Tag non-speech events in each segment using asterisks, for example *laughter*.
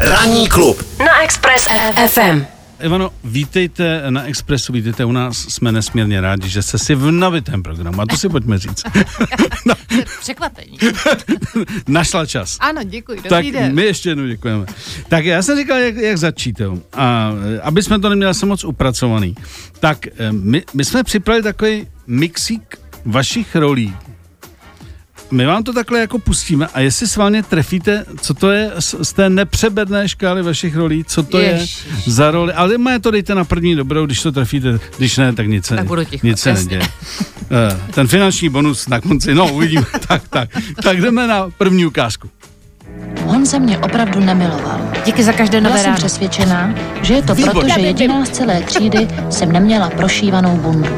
Ranní klub na Express FM. Ivano, vítejte na Expressu, vítejte u nás, jsme nesmírně rádi, že jste si v nabitém programu, a to si pojďme říct. no. *laughs* Překvapení. *laughs* Našla čas. Ano, děkuji, dobrý tak den. my ještě jednou děkujeme. Tak já jsem říkal, jak, jak začít, jo. A aby jsme to neměli se moc upracovaný, tak eh, my, my jsme připravili takový mixík vašich rolí, my vám to takhle jako pustíme a jestli sválně trefíte, co to je z, z té nepřebedné škály vašich rolí, co to Ježiš. je za roli, ale má to dejte na první dobrou, když to trefíte, když ne, tak nic se, tak budu ticho, nic se neděje. Eh, ten finanční bonus na konci, no uvidíme, *laughs* tak, tak. Tak jdeme na první ukázku. Honza mě opravdu nemiloval. Díky za každé nové Byla jsem přesvědčená, že je to Výborně. proto, že jediná z celé třídy jsem neměla prošívanou bundu.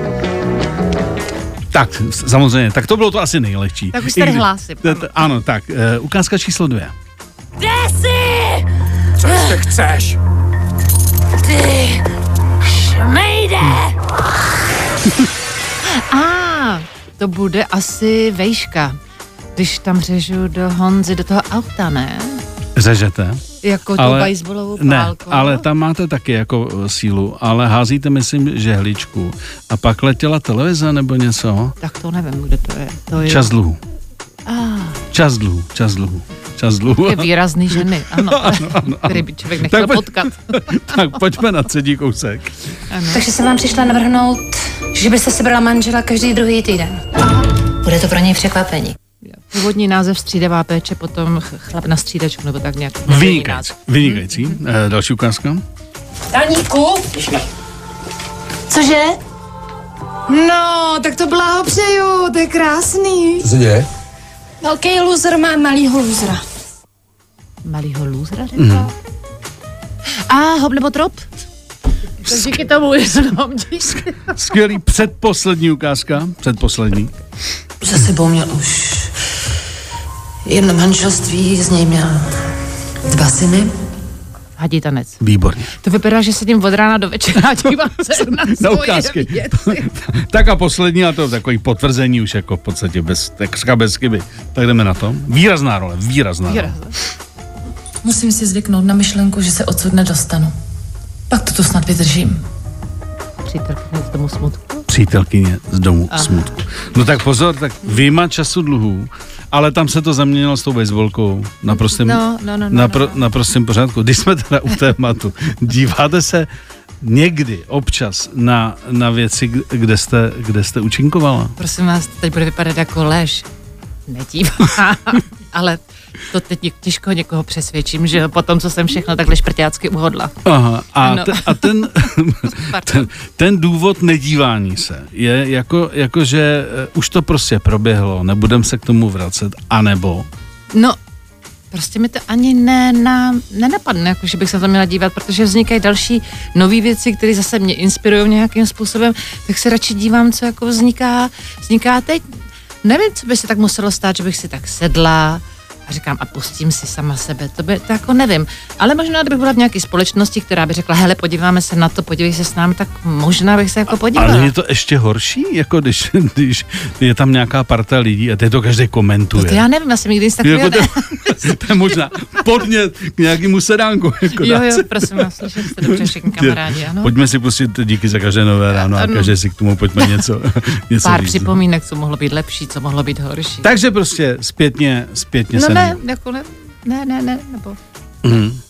Tak, samozřejmě, tak to bylo to asi nejlehčí. Tak už tady hlásím. Ano. tak, uh, ukázka číslo dvě. Kde jsi? Co ještě chceš? Ty šmejde! *laughs* A, ah, to bude asi vejška, když tam řežu do Honzy, do toho auta, ne? Řežete? Jako tu ale, baseballovou pálku. Ne, ale tam máte taky jako eh, sílu, ale házíte, myslím, žehličku. A pak letěla televize nebo něco? Tak to nevím, kde to je. To je... Čas dluhu. Ah. Čas dluhu, čas dluhu. Čas dluhu. Je výrazný ženy, *laughs* ano. ano, ano, ano. Který by člověk nechtěl tak potkat. *laughs* tak pojďme na třetí kousek. Ano. Takže jsem vám přišla navrhnout, že byste si brala manžela každý druhý týden. Bude to pro něj překvapení. Původní název střídavá péče, potom chlap na střídačku, nebo tak nějak. Vynikající. Vynikající. Hmm. E, další ukázka. Daníku. Cože? No, tak to blahopřeju, to je krásný. Co se děje? Velký loser má malýho losera. Malýho losera, řekla? Mm. A hop nebo trop? To díky tomu jenom Skvělý předposlední ukázka. Předposlední. Za sebou měl už jedno manželství, z něj měl dva syny. Hadí tanec. Výborně. To vypadá, že sedím od rána do večera a dívám se *laughs* na, na ukázky. tak a poslední, a to takový potvrzení už jako v podstatě bez, takřka bez chyby. Tak jdeme na to. Výrazná role, výrazná, výrazná. role. Musím si zvyknout na myšlenku, že se odsud nedostanu. Pak to tu snad vydržím. Přítelkyně z domu smutku? Přítelkyně z domu Aha. smutku. No tak pozor, tak vyjma času dluhů, ale tam se to zaměnilo s tou baseballkou. Naprostým, no, no, no, no, napr- no, no. naprostým pořádku. Když jsme teda u tématu, díváte se někdy, občas na, na věci, kde jste, kde jste účinkovala? Prosím vás, teď bude vypadat jako lež. Nedívám, *laughs* ale to teď těžko někoho přesvědčím, že po tom, co jsem všechno takhle šprťácky uhodla. Aha, a, no. te, a ten, *laughs* ten, ten důvod nedívání se je jako, jako že uh, už to prostě proběhlo, nebudem se k tomu vracet, anebo? No, prostě mi to ani ne, na, nenapadne, jako, že bych se to měla dívat, protože vznikají další nové věci, které zase mě inspirují nějakým způsobem, tak se radši dívám, co jako vzniká, vzniká teď. Nevím, co by se tak muselo stát, že bych si tak sedla, a říkám, a pustím si sama sebe, to by, to jako nevím. Ale možná, kdybych byla v nějaké společnosti, která by řekla, hele, podíváme se na to, podívej se s námi, tak možná bych se jako podívala. Ale je to ještě horší, jako když, *laughs* když je tam nějaká parta lidí a teď to každý komentuje. No to já nevím, já jsem nikdy nic takového jako to, *laughs* to, je možná podnět k nějakému sedánku. Jako jo, jo, prosím vás, slyšeli jste dobře všichni kamarádi, ano. Pojďme si pustit díky za každé nové ráno a, každý si k tomu pojďme něco, *laughs* něco Pár říct. připomínek, co mohlo být lepší, co mohlo být horší. Takže prostě zpětně, zpětně no se ne, jako ne, ne, ne, ne, nebo... Mm.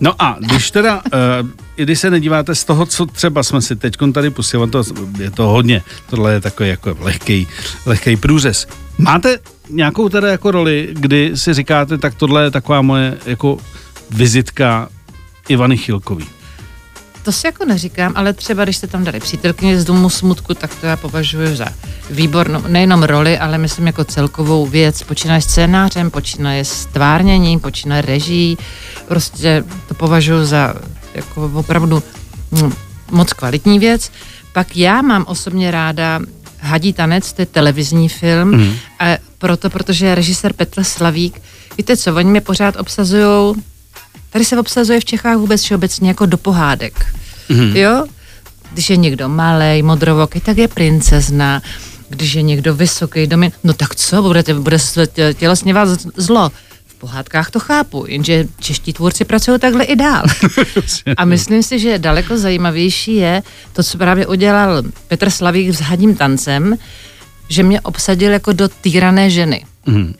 No a když teda, uh, *laughs* i když se nedíváte z toho, co třeba jsme si teď tady pustili, to, je to hodně, tohle je takový jako lehký, lehký průřez. Máte nějakou teda jako roli, kdy si říkáte, tak tohle je taková moje jako vizitka Ivany Chilkový? To si jako neříkám, ale třeba když jste tam dali přítelkyně z domu smutku, tak to já považuji za výbornou, nejenom roli, ale myslím jako celkovou věc. Počínaje scénářem, počínaje stvárněním, počínaje reží. Prostě to považuji za jako opravdu hm, moc kvalitní věc. Pak já mám osobně ráda Hadí tanec, to je televizní film, mm. a proto, protože je režisér Petr Slavík, víte co, oni mě pořád obsazují Tady se obsazuje v Čechách vůbec všeobecně jako do pohádek. Mm-hmm. Jo? Když je někdo malý, modrovoký, tak je princezna. Když je někdo vysoký, domin... no tak co, budete, bude tělesně vás zlo. V pohádkách to chápu, jenže čeští tvůrci pracují takhle i dál. *laughs* A myslím si, že daleko zajímavější je to, co právě udělal Petr Slavík s hadím tancem, že mě obsadil jako do týrané ženy. Mhm.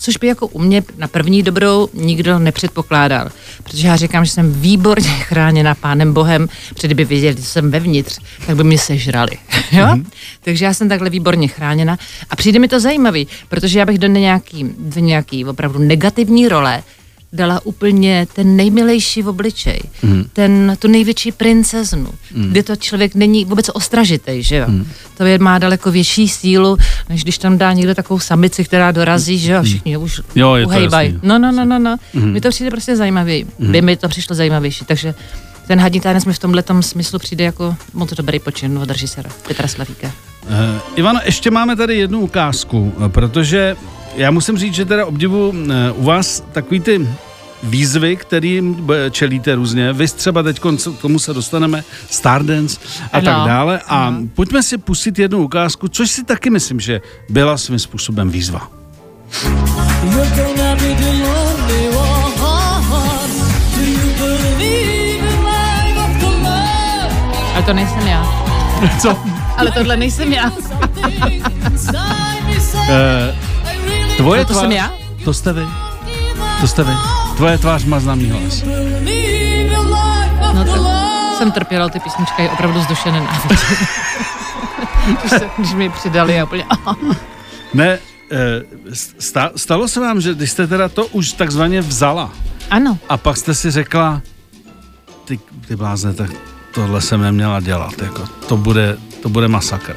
Což by jako u mě na první dobrou nikdo nepředpokládal. Protože já říkám, že jsem výborně *laughs* chráněna pánem Bohem, protože kdyby věděli, že jsem vevnitř, tak by mě sežrali. *laughs* jo? Mhm. Takže já jsem takhle výborně chráněna. A přijde mi to zajímavý, protože já bych do nějaký, do nějaký opravdu negativní role dala úplně ten nejmilejší obličej, Mhm. ten, tu největší princeznu, kdy to člověk není vůbec ostražitej, že jo. Mhm. To je, má daleko větší sílu, než když tam dá někdo takovou samici, která dorazí, že jo, a všichni už Mhm. Jo, je to uhejbaj. jasný. Mhm. No, no, no, no, no. Mi to přijde prostě zajímavý. By mi to přišlo zajímavější, takže ten hadní tanec mi v tomhle smyslu přijde jako moc dobrý počin od režiséra Petra Slavíka. Uh, Ivano, ještě máme tady jednu ukázku, eh, protože já musím říct, že teda obdivu eh, u vás takový ty výzvy, kterým eh, čelíte různě. Vy třeba teď k tomu se dostaneme, Stardance a Ano, tak dále. A ano. pojďme si pustit jednu ukázku, což si taky myslím, že byla svým způsobem výzva. Ale to nejsem já. *laughs* Co? Ale tohle nejsem já. Tvoje No to tvář, jsem já? To jste vy. To jste vy. Tvoje tvář má známý hlas. No to jsem trpěla, ty písnička je opravdu z duše nenávidím. *laughs* když, se, když mi přidali a úplně... Ne, eh, sta- stalo se vám, že když jste teda to už takzvaně vzala, Ano, A pak jste si řekla, ty, ty blázne, tak tohle jsem neměla dělat, jako to bude, to bude masakr.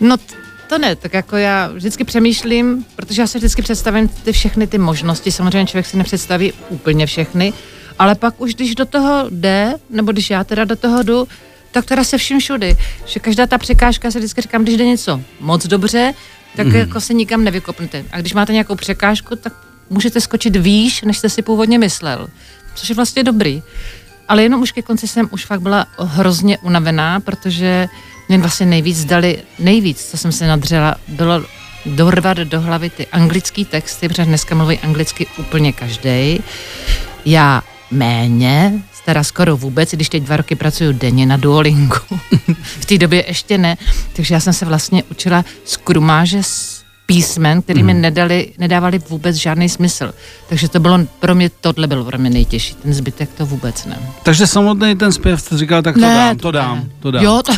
no t- to ne, tak jako já vždycky přemýšlím, protože já si vždycky představím ty všechny ty možnosti, samozřejmě člověk si nepředstaví úplně všechny, ale pak už když do toho jde, nebo když já teda do toho jdu, tak teda se vším všudy. Že každá ta překážka se vždycky říkám, když jde něco moc dobře, tak mm. jako se nikam nevykopnete. A když máte nějakou překážku, tak můžete skočit výš, než jste si původně myslel. Což je vlastně dobrý. Ale jenom už ke konci jsem už fakt byla hrozně unavená, protože mě vlastně nejvíc dali, nejvíc, co jsem se nadřela, bylo dorvat do hlavy ty anglický texty, protože dneska mluví anglicky úplně každý. Já méně, teda skoro vůbec, když teď dva roky pracuju denně na Duolingu. *laughs* v té době ještě ne, takže já jsem se vlastně učila z krumáže z písmen, který mi nedali, nedávali vůbec žádný smysl. Takže to bylo, pro mě tohle bylo pro mě nejtěžší, ten zbytek to vůbec ne. Takže samotný ten zpěv jste říkal, tak to dám, to dám, to dám. Jo, to,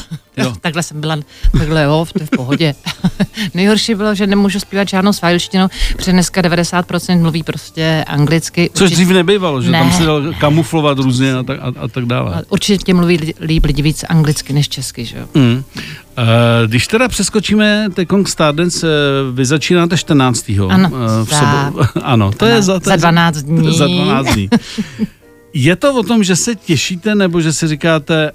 Jo. *laughs* takhle jsem byla, takhle jo, to je v pohodě. *laughs* Nejhorší bylo, že nemůžu zpívat žádnou svajlštinou, protože dneska 90% mluví prostě anglicky. Což Určitě- dřív nebývalo, že tam Ne. se dal kamuflovat různě a tak, a, a tak dále. Určitě mluví líp lidi víc anglicky než česky, že jo. Mm. Uh, když teda přeskočíme teď k Stardance, uh, vy začínáte 14. Ano, eh, v za- *laughs* ano, to je Ano, za, to za je 12 dní. Za 12 dní. Je to o tom, že se těšíte, nebo že si říkáte,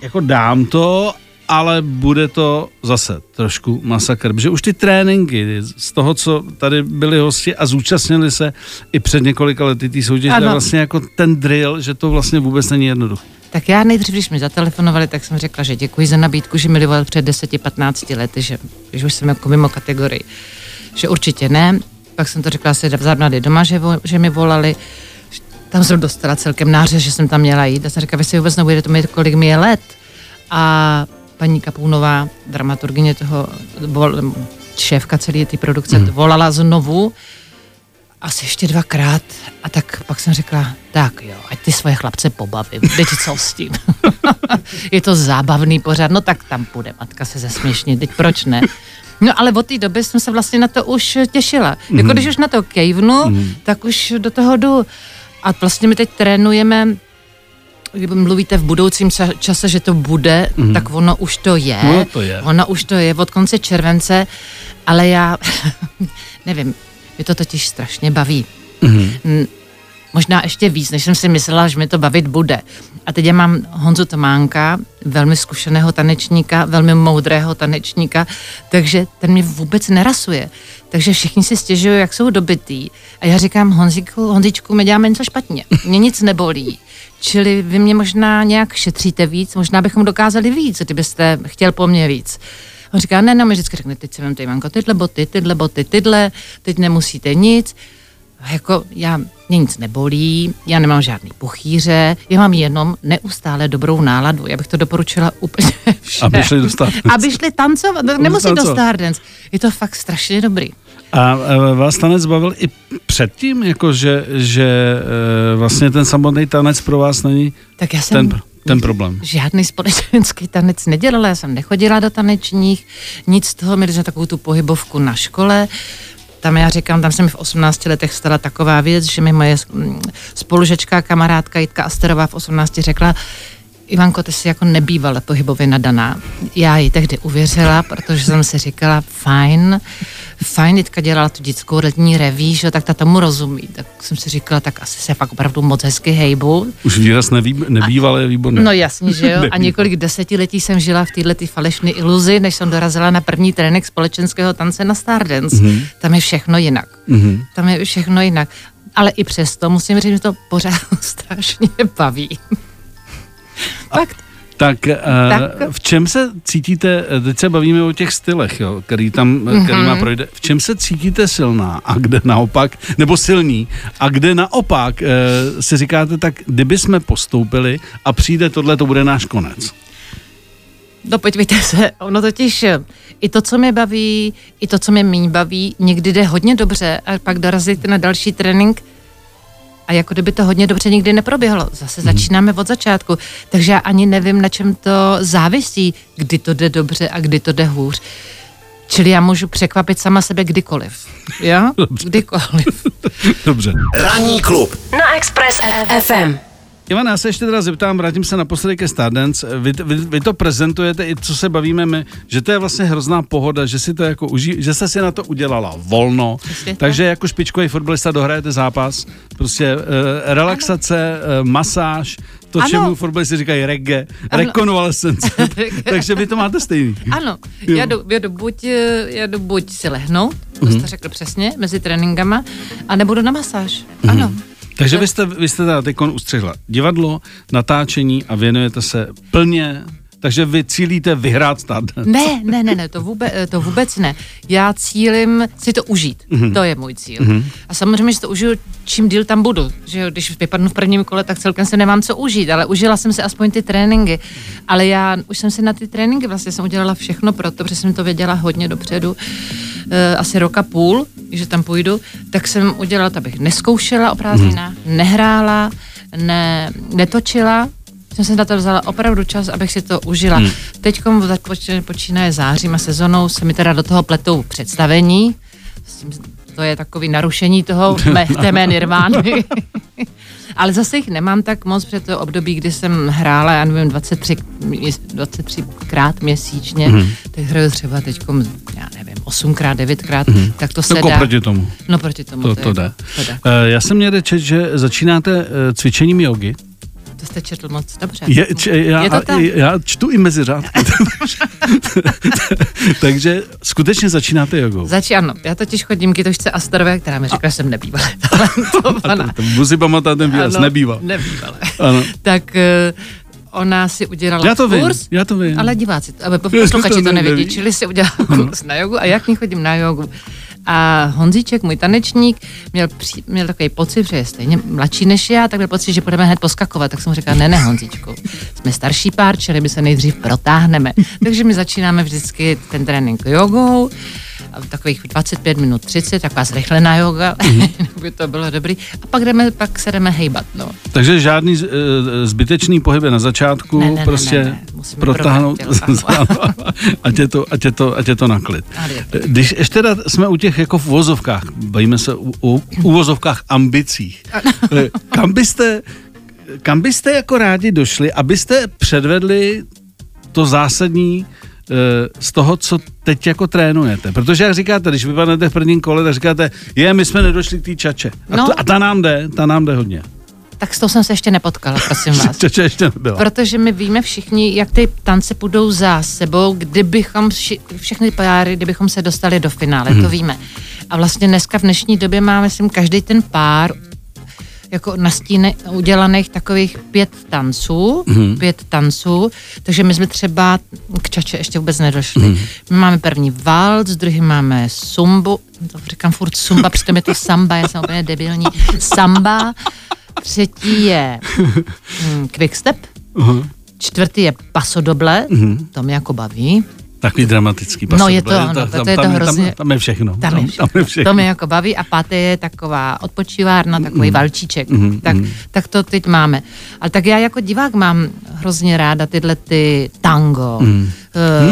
jako dám to, ale bude to zase trošku masakr. Protože už ty tréninky z toho, co tady byli hosti a zúčastnili se i před několika lety té soutěže, Ano. vlastně jako ten drill, že to vlastně vůbec není jednoduché. Tak já nejdřív, když mi zatelefonovali, tak jsem řekla, že děkuji za nabídku, že mi volali před 10-15 lety, že, že už jsem jako mimo kategorii. Že určitě ne. Pak jsem to řekla asi v doma, že, vo, že mi volali. Tam jsem dostala celkem náře, že jsem tam měla jít. A jsem řekla, vy si vůbec nebudete mít, kolik mi je let. A paní Kapounová, dramaturgině toho, vol, šéfka celé té produkce, mm. volala znovu asi ještě dvakrát a tak pak jsem řekla, tak jo, ať ty svoje chlapce pobavím, teď co s tím. *laughs* je to zábavný pořád, no tak tam půjde, matka se zesměšní, teď proč ne? No ale od té doby jsem se vlastně na to už těšila. Mm. Jako když už na to kejvnu, mm. tak už do toho jdu. A vlastně my teď trénujeme když mluvíte v budoucím ča- čase, že to bude, mm. tak ono už to je. No, to je. Ono už to je od konce července, ale já *laughs* nevím, mě to totiž strašně baví. Mm. Možná ještě víc, než jsem si myslela, že mi to bavit bude. A teď já mám Honzu Tománka, velmi zkušeného tanečníka, velmi moudrého tanečníka, takže ten mě vůbec nerasuje. Takže všichni si stěžují, jak jsou dobitý. A já říkám, Honziku, Honzičku, my děláme něco špatně. Mě nic nebolí. Čili vy mě možná nějak šetříte víc, možná bychom dokázali víc, kdybyste chtěl po mně víc. On říká, ne, no, mi vždycky řekne, teď si vemte, Ivanko, tyhle boty, tyhle boty, tyhle, teď nemusíte nic. Jako já, mě nic nebolí, já nemám žádný puchýře, já mám jenom neustále dobrou náladu. Já bych to doporučila úplně všem. Aby šli do Stardance. Aby šli tancovat, no, nemusí do. Stardance. Je to fakt strašně dobrý. A e, vás tanec bavil i předtím, jako že, že e, vlastně ten samotný tanec pro vás není Tak já jsem ten, ten problém. žádný společenský tanec nedělala, já jsem nechodila do tanečních, nic z toho, měli jsme takovou tu pohybovku na škole, tam já říkám, tam se mi v 18 letech stala taková věc, že mi moje mm, spolužečka, kamarádka Jitka Asterová v 18 řekla, Ivanko, ty jsi jako nebývala pohybově nadaná. Já jí tehdy uvěřila, protože jsem si říkala, fajn, fajn, Jitka dělala tu dětskou letní reví, že, tak ta tomu rozumí. Tak jsem si říkala, tak asi se fakt opravdu moc hezky hejbu. Už výraz neví, nebýval, je výborný. No jasně, že jo. *laughs* A několik desetiletí jsem žila v této falešné iluzi, než jsem dorazila na první trénink společenského tance na Stardance. Mhm. Mm-hmm. Tam je všechno jinak. Mm-hmm. Tam je všechno jinak. Ale i přesto musím říct, že to pořád *laughs* strašně baví. Fakt. Tak, uh, Tak. v čem se cítíte, eh, teď se bavíme o těch stylech, jo, který tam, mm-hmm. který má projde, v čem se cítíte silná a kde naopak, nebo silní, a kde naopak si říkáte, tak kdyby jsme postoupili a přijde tohle, to bude náš konec. No podívejte se, ono totiž eh, i to, co mě baví, i to, co mě méně baví, někdy jde hodně dobře a pak dorazíte na další trénink a jako kdyby to hodně dobře nikdy neproběhlo. Zase Mhm. začínáme od začátku, takže já ani nevím, na čem to závisí, kdy to jde dobře a kdy to jde hůř. Čili já můžu překvapit sama sebe kdykoliv. Jo? *laughs* Kdykoliv. Dobře. Ranní klub na Express FM. Ivan, já se ještě teda zeptám, vrátím se naposledy ke Stardance. Vy, vy, vy to prezentujete, i co se bavíme my, že to je vlastně hrozná pohoda, že si to jako uží, že jste si na to udělala volno, Přesně tak. takže jako špičkový fotbalista dohrajete zápas, prostě uh, relaxace, uh, masáž, to, Ano. čemu fotbalisti říkají reggae, Ano. rekonvalescence, *laughs* takže vy to máte stejný. Ano, Jo. já jdu, já, jdu buď, eh, já jdu buď si lehnout, to Mhm. jste řekl přesně, mezi tréninkama, a nebo jdu na masáž. Mhm. Ano. Takže vy jste, vy jste teda teď ustřihla divadlo, natáčení a věnujete se plně, takže vy cílíte vyhrát Stardance. Ne, ne, ne, ne, to vůbec, to vůbec ne. Já cílim si to užít. Mhm. Mm-hmm. To je můj cíl. Mm-hmm. A samozřejmě, že to užiju, čím díl tam budu. Že jo, když vypadnu v prvním kole, tak celkem se nemám co užít, ale užila jsem si aspoň ty tréninky. Ale já už jsem si na ty tréninky vlastně jsem udělala všechno pro to, protože jsem to věděla hodně dopředu. E, asi roka půl, že tam půjdu, tak jsem udělala abych neskoušela o prázdninách, mm-hmm. nehrála, ne, netočila, jsem si na to vzala opravdu čas, abych si to užila. Hmm. Teď počínaje zářím a sezonou se mi teda do toho pletou představení. To je takový narušení toho *laughs* mé, té mé nirvány. *laughs* Ale zase jich nemám tak moc před to období, kdy jsem hrála, já nevím, 23, měs- 23 krát měsíčně, hmm. tak hraju třeba teď, já nevím, 8krát, 9krát, hmm. tak to se Jako dá. proti tomu. No proti tomu. To, je- to jde. To jde. Eh, Já jsem někde čet, že začínáte eh, cvičením jogy. To jste četl moc dobře. Je, č, já, Je to tak? já čtu i mezi řádky. *laughs* Takže skutečně začínáte jogou. Zač, ano, já totiž chodím k kytošce Astorové, která mi řekla, že jsem nebývala A talentovaná. to, to musí pamatovat ten výraz, nebývá. Nebývala. Ano. tak eh, ona si udělala Já to vím, kurz, já to vím. ale diváci, aby *laughs* To posluchači to neví. nevědí, čili si udělala kurz na jogu a jak ní chodím na jogu. A Honzíček, můj tanečník, měl, při, měl takový pocit, že je stejně mladší než já, tak měl pocit, že budeme hned poskakovat. Tak jsem mu říkala, ne, ne, Honzíčku, jsme starší pár, čili my se nejdřív protáhneme. Takže my začínáme vždycky ten trénink jogou, a takových 25 minut 30, taková zrychlená yoga, Mhm. *laughs* by to bylo dobrý. A pak, jdeme, pak se jdeme hejbat, no. Takže žádný z- eh, zbytečný pohyby na začátku, Ne, ne, prostě ne, ne. Protáhnout, *laughs* ať, je to, ať, je to, ať je to na klid. Ale je Eh, Když ještě teda jsme u těch jako v uvozovkách, bavíme se u uvozovkách ambicích, *laughs* kam byste, kam byste jako rádi došli, abyste předvedli to zásadní eh, z toho, co teď jako trénujete. Protože jak říkáte, když vypadnete v prvním kole, tak říkáte, je, my jsme nedošli k té čače. A, No. to, a ta nám jde, ta nám jde hodně. Tak s tou jsem se ještě nepotkala, prosím vás. *laughs* Čače ještě nebyla. Protože my víme všichni, jak ty tance půjdou za sebou, kdybychom vši, všechny páry, kdybychom se dostali do finále, Mhm. to víme. A vlastně dneska v dnešní době má, myslím, každý ten pár jako na stíny udělaných takových pět tanců, mm. pět tanců, takže my jsme třeba k čače ještě vůbec nedošli. Mm. My máme první waltz, druhý máme sumbu, to říkám furt sumba, přitom je to samba, já jsem úplně debilní, samba, třetí je hm, quickstep, Uh-huh. čtvrtý je pasodoble, mm. to mě jako baví, Takový dramatický No, pasok. je to, ano, to- to je to tam, hrozně- tam, tam je všechno. Tam je všechno. Tam je všechno. To mě jako baví a páté je taková odpočívárna, takový mm. valčíček. Mm, tak, mm. tak to teď máme. Ale tak já jako divák mám hrozně ráda tyhle ty tango. Mm.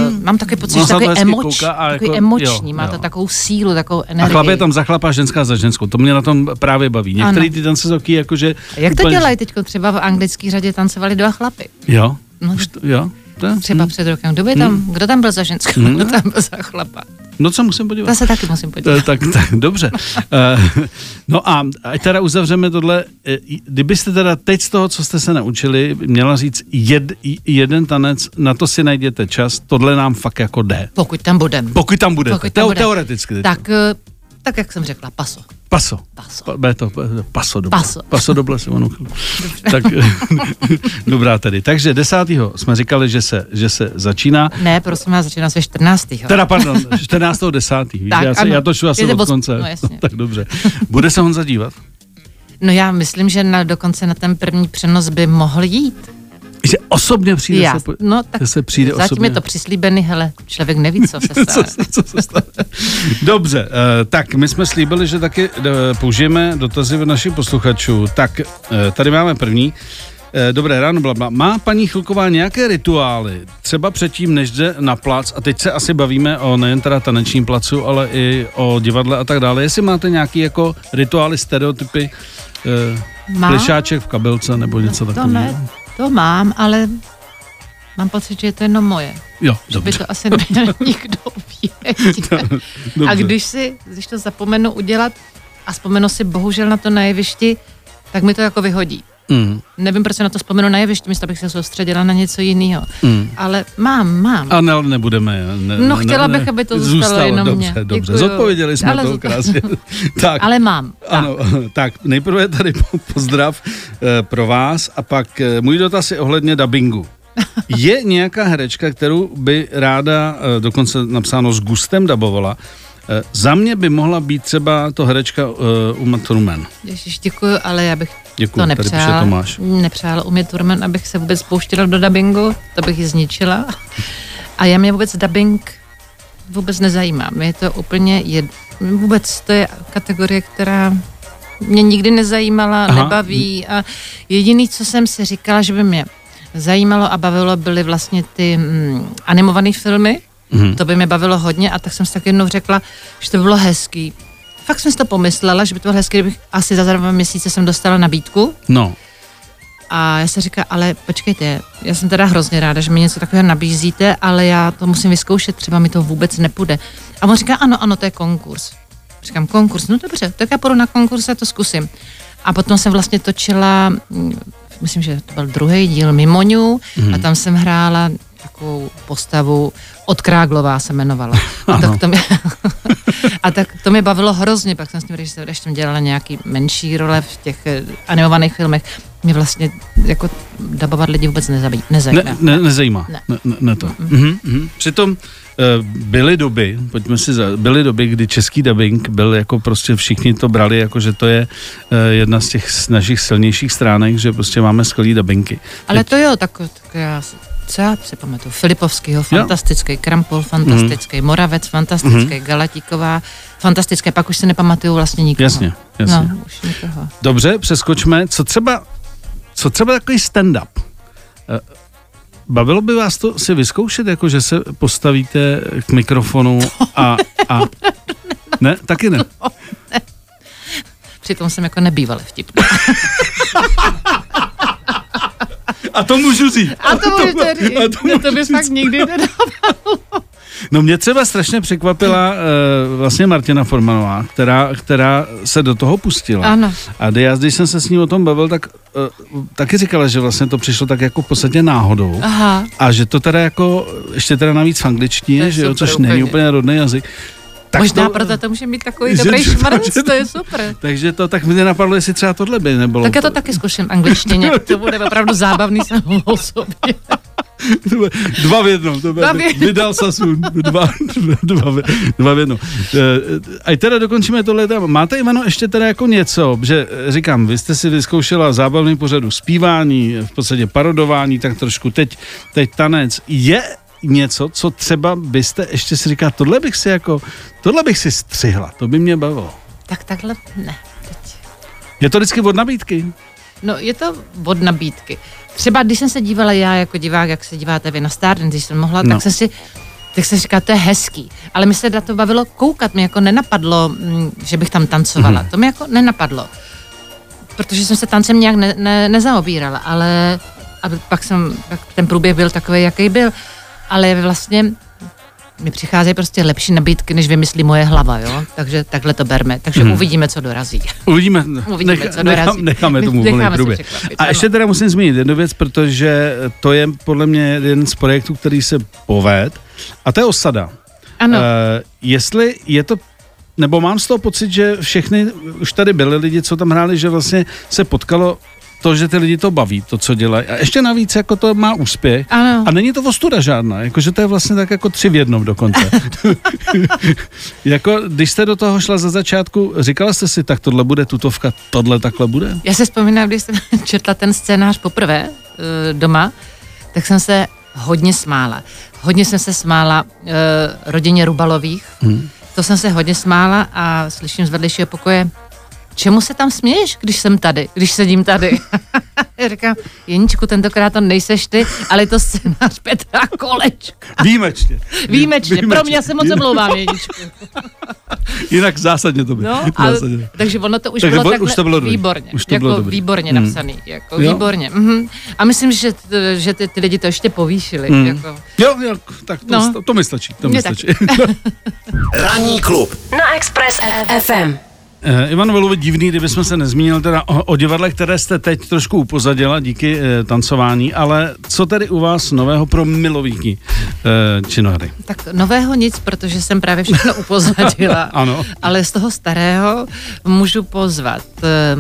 Uh, mám takový pocit, že to takový, emoč, kouká a takový jako- emoční, jo, má jo. to takovou sílu, takovou A energii. chlap je tam za chlapa, ženská za ženskou. To mě na tom právě baví. Některý Ano. ty tance jsou taky jakože... Jak to úplně- dělají teď? Třeba v anglické řadě tancovali dva chlapy. Jo? No. Už to, jo? To, Třeba před rokem. Kdo, by tam, kdo tam byl za ženskou, kdo tam byl za chlapa? No co musím podívat? To se taky musím Eh, podívat. Tak, tak, dobře. Eh, No a ať teda uzavřeme tohle. eh, Kdybyste teda teď z toho, co jste se naučili, měla říct jed, jeden tanec, na to si najděte čas, tohle nám fakt jako jde. Pokud tam budeme. Pokud tam budete. Pokud tam Teo- budeme. Teoreticky. Tak, eh, tak jak jsem řekla, paso. Paso. Paso. Pa, paso doble. Paso. Paso doble si onu chvíli. Tak, *laughs* dobrá tedy. Takže desátého jsme říkali, že se, že se začíná. Ne, prosím vás, začíná se 14. Teda, pardon, 14. 10. Víš, Tak, já, se, ano. já to šlu asi od konce. no, jasně. *laughs* tak dobře. Bude se Honza dívat? No já myslím, že na, dokonce na ten první přenos by mohl jít. Že osobně přijde Já, se, po, no tak se přijde zatím osobně. je to přislíbený, hele, člověk neví, co se *laughs* co, stane. se- co se stane. Dobře, eh, tak my jsme slíbili, že taky eh, použijeme dotazy našich posluchačů. Tak eh, tady máme první. Dobré ráno, blabla. Má paní Chilková nějaké rituály, třeba předtím, než jde na plac, a teď se asi bavíme o nejen teda tanečním placu, ale i o divadle a tak dále. Jestli máte nějaký jako rituály, stereotypy, Má? plišáček v kabelce nebo něco To takového? ne, to mám, ale mám pocit, že je to jenom moje. Jo, Že by to asi neměl *laughs* nikdo vědět. *laughs* A když si, když to zapomenu udělat a vzpomenu si bohužel na to na jevišti, tak mi to jako vyhodí. Mm, Nevím, proč se na to vzpomenu na jevišti, místo abych se soustředila na něco jiného. mm. Ale mám, mám. A ne, nebudeme. Ne, No, chtěla ne, bych, aby to zůstalo jenom dobře, mě. Dobře, Děkuju. zodpověděli jsme Ale to krásně. *laughs* tak, Ale mám. ano, tak nejprve tady po- pozdrav eh, pro vás a pak eh, můj dotaz je ohledně dubbingu. Je nějaká herečka, kterou by ráda, eh, dokonce napsáno s gustem dabovala, Za mě by mohla být třeba to herečka uh, Uma Thurman. Ježiš, děkuju, ale já bych Děkuju, to tady píše nepřála. Tomáš. Nepřála umět Turman, abych se vůbec pouštěla do dubbingu, to bych ji zničila. A já mě vůbec dubbing vůbec nezajímá. Mě je to úplně jed... Vůbec to je kategorie, která mě nikdy nezajímala, Aha. Nebaví a jediný, co jsem si říkala, že by mě zajímalo a bavilo, byly vlastně ty mm, animované filmy. Mhm. To by mě bavilo hodně a tak jsem si tak jednou řekla, že to by bylo hezký. Fakt jsem si to pomyslela, že by to bylo hezké, kdybych asi za dva měsíce jsem dostala nabídku No, a já se říká, ale počkejte, já jsem teda hrozně ráda, že mi něco takového nabízíte, ale já to musím vyzkoušet, třeba mi to vůbec nepůjde. A on říká, ano, ano, to je konkurs. Říkám, konkurs, no dobře, tak já půjdu na konkurs a to zkusím. A potom jsem vlastně točila, mm, myslím, že to byl druhý díl Mimoňů Mhm. mm. a tam jsem hrála takovou postavu od Kráglová se jmenovala. A tak, to mě, *laughs* a tak to mě bavilo hrozně, pak jsem s tím režisérem ještě dělala nějaký menší role v těch eh, animovaných filmech. Mě vlastně jako dabovat lidi vůbec nezabí, nezajímá. ne, ne, nezajímá. Ne. Ne, ne, ne to. Mhm, mhm. Přitom eh, byly doby, pojďme si za, byly doby, kdy český dubbing byl jako prostě všichni to brali, jako že to je eh, jedna z těch našich silnějších stránek, že prostě máme skvělý dubbingy. Ale to jo, tak, tak já, co já si pamatuju, Filipovskýho, fantastický, Krampol, fantastický, Mhm. Moravec, fantastický, Galatíková, fantastické, pak už si nepamatuju vlastně nikoho. Jasně, jasně. No, už nikoho. Dobře, přeskočme. Co třeba, co třeba takový stand-up? Eh, Bavilo by vás to si vyzkoušet, jako že se postavíte k mikrofonu a... a ne, taky ne. Přitom jsem jako nebývala vtipná. *laughs* A to můžu říct. A to můžete říct, a to to, to můžu bys říct. fakt nikdy nedával. No mě třeba strašně překvapila uh, vlastně Martina Formanová, která, která se do toho pustila. Ano. A já, když jsem se s ní o tom bavil, tak uh, taky říkala, že vlastně to přišlo tak jako v podstatě náhodou. Aha. A že to teda jako, ještě teda navíc v To angličtině, že jo, což není úplně. úplně rodný jazyk. Tak Možná to- proto to může mít takový *laughs* Že- dobrý šmrnc, že- to je super. Takže to tak mě napadlo, jestli třeba tohle by nebylo. Tak já to taky zkusím angličtině, *laughs* to bude opravdu zábavný samou o sobě. *laughs* To Dva v jednom, to Dva v jednom. vydal Sasun, dva, dva, dva v jednom. Eh, A teda dokončíme tohle téma. Máte, Ivano, ještě teda jako něco, že eh, říkám, vy jste si vyzkoušela zábavný pořadu zpívání, v podstatě parodování, tak trošku teď, teď tanec. Je něco, co třeba byste ještě si říkala, tohle bych si jako, tohle bych si střihla, to by mě bavilo. Tak takhle ne. Teď. Je to vždycky od nabídky? No je to od nabídky. Třeba když jsem se dívala já jako divák, jak se díváte vy na Stardance, když jsem mohla, No. tak jsem si tak jsem říkala, to je hezký. Ale mi se na to bavilo koukat, mě jako nenapadlo, mm, že bych tam tancovala. Mm. To mi jako nenapadlo. Protože jsem se tancem nějak ne, ne, nezaobírala, ale a pak jsem, pak ten průběh byl takový, jaký byl. Ale vlastně mi přicházejí prostě lepší nabídky, než vymyslí moje hlava, jo? Takže takhle to berme. Takže Mhm. mm. uvidíme, co dorazí. Uvidíme, *laughs* Uvidíme, nech, co nechám, dorazí. necháme tomu volný průběh. A ano. ještě teda musím zmínit jednu věc, protože to je podle mě jeden z projektů, který se poved, a to je osada. Ano. Uh, jestli je to nebo mám z toho pocit, že všechny, už tady byli lidi, co tam hráli, že vlastně se potkalo to, že ty lidi to baví, to, co dělají. A ještě navíc, jako to má úspěch. Ano. A není to ostuda žádná, jakože to je vlastně tak jako tři v jednom dokonce. *laughs* jako, když jste do toho šla za začátku, říkala jste si, tak tohle bude tutovka, tohle takhle bude? Já se vzpomínám, když jsem *laughs* četla ten scénář poprvé eh, doma, tak jsem se hodně smála. Hodně jsem se smála uh, rodině Rubalových. Hmm. To jsem se hodně smála a slyším z vedlejšího pokoje, čemu se tam směješ, když jsem tady, když sedím tady? *laughs* Já říkám, Jeničku, tentokrát to nejseš ty, ale je to scénář Petra Kolečka. Výjimečně. *laughs* Výjimečně, pro mě se moc omlouvám, Jeničku. *laughs* Jinak zásadně to by. No, a, zásadně. takže ono to už Takže bylo bo- takhle už to bylo výborně. Už to jako bylo dobrý. výborně Hmm. napsaný. Jako Jo. výborně. Mhm. A myslím, že, t- že ty, ty lidi to ještě povýšili. Hmm. Jako. Jo, jo, tak to, No. to, to mi stačí. To mi stačí. Ranní klub na Express FM. Eh, Ivan Velovi, divný, kdybychom se nezmínili teda o, o divadle, které jste teď trošku upozadila díky e, tancování, ale co tedy u vás nového pro milovníky e, činohry? Tak nového nic, protože jsem právě všechno *laughs* upozadila. Ano. Ale z toho starého můžu pozvat eh,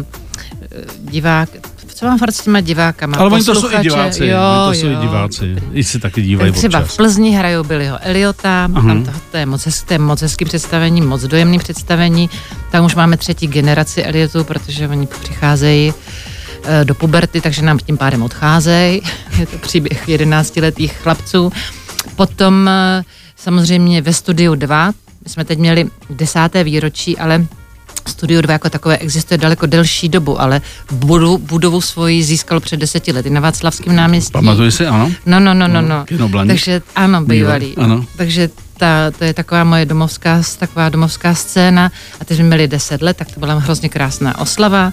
divák, co mám fakt s těma divákama? Ale oni to jsou i diváci, Jo, oni to jsou jo. i diváci, i si taky dívají Tak třeba občas. v Plzni hrajou Billyho Eliota, Aha. tam to, to, je moc hezké, to je moc hezký představení, moc dojemný představení. Tam už máme třetí generaci Eliotů, protože oni přicházejí eh, do puberty, takže nám tím pádem odcházejí. *laughs* Je to příběh 11-letých chlapců. Potom eh, samozřejmě ve studiu 2, my jsme teď měli desáté výročí, ale Studio 2 jako takové existuje daleko delší dobu, ale budu, budovu svoji získal před deseti lety na Václavském náměstí. Pamatuji si, ano? No, no, no, no, no. Kinoblaník. Takže ano, bývalý. Ano. Takže ta, to je taková moje domovská, taková domovská scéna a teď jsme měli 10 let, tak to byla hrozně krásná oslava,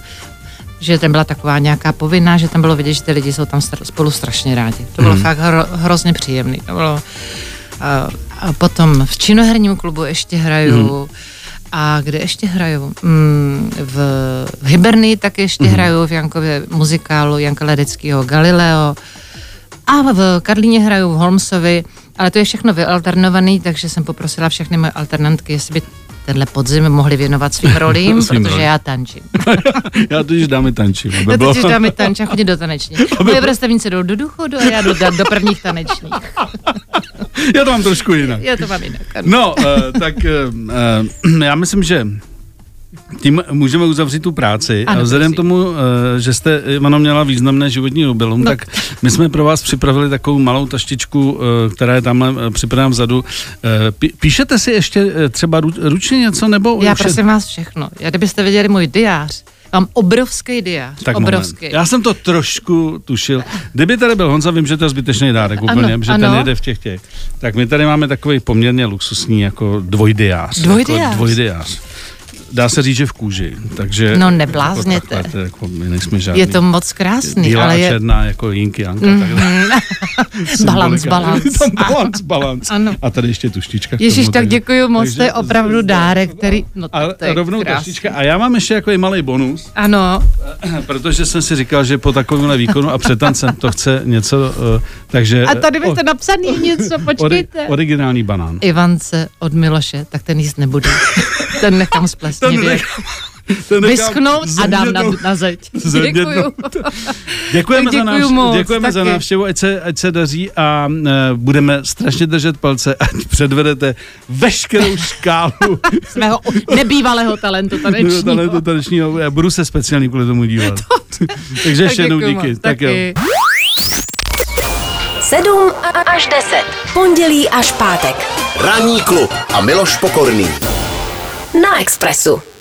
že tam byla taková nějaká povinná, že tam bylo vidět, že ty lidi jsou tam spolu strašně rádi. To bylo Mhm. fakt hro, hrozně příjemný. To bylo, a, a potom v činoherním klubu ještě hraju, Mhm. A kde ještě hraju? Mm, v, v Hibernii tak ještě Mhm. hraju v Jankově muzikálu Janka Ledeckého Galileo. A v Karlíně hraju v Holmesovi, ale to je všechno vyalternovaný, takže jsem poprosila všechny moje alternantky, jestli by tenhle podzim mohli věnovat svým rolím, *laughs* Svým protože rolím. já tančím. *laughs* Já totiž dámy tančím. *laughs* aby Já totiž dáme tanč a chodit do taneční. Moje vrstevnice jdou do důchodu a já jdu do, do prvních tanečních. Já to mám trošku jinak. Já to mám jinak. ano. No, uh, tak uh, já myslím, že tím můžeme uzavřít tu práci. Ano, a vzhledem prosím. tomu, uh, že jste, Ivano, měla významné životní jubilum, no. tak my jsme pro vás připravili takovou malou taštičku, uh, která je tam připravena vzadu. Pí, píšete si ještě třeba ru, ručně něco, nebo Já už je- prosím vás všechno. Já kdybyste viděli můj diář, mám obrovský diář. Tak obrovský. moment. Já jsem to trošku tušil. Kdyby tady byl Honza, vím, že to je zbytečný dárek Ano, úplně, že ten ano. jede v těch těch. Tak my tady máme takový poměrně luxusní jako dvojdiář. Dvojdiář? Jako dvojdiář. Dá se říct, že v kůži. Takže, No, neblázněte. Jako, takhle, jako my nejsme žádný. Je to moc krásný, Bílá ale je... černá jako Jinky Janka. Takhle. *laughs* balans, balans. Tam *laughs* balans, balans. Ano. A tady ještě tuštička. Ježíš, tak děkuji moc, to je opravdu dárek, který... No, A to je rovnou krásný. tuštička. A já mám ještě jako malý bonus, Ano, *clears throat* protože jsem si říkal, že po takovémhle výkonu a před tancem to chce něco, uh, takže... a tady eh, máte napsaný něco, ori, počkejte. originální banán. Ivance od Miloše, tak ten jíst nebudu. *laughs* Ten nechám splesnivět. To *laughs* nechám Vyschnout a dám na, na zeď. *laughs* zemětnou. Děkuju. Děkujeme, za, děkuju návš- moc, děkujeme za návštěvu, ať se, ať se daří a uh, budeme strašně držet palce, ať předvedete veškerou škálu *laughs* Svého nebývalého talentu tanečního. talentu tanečního. Já budu se speciálně kvůli tomu dívat. Takže ještě jednou díky. moc, Tak jo. taky. 7 až 10. Pondělí až pátek. Ranní klub a Miloš Pokorný. Na Expressu.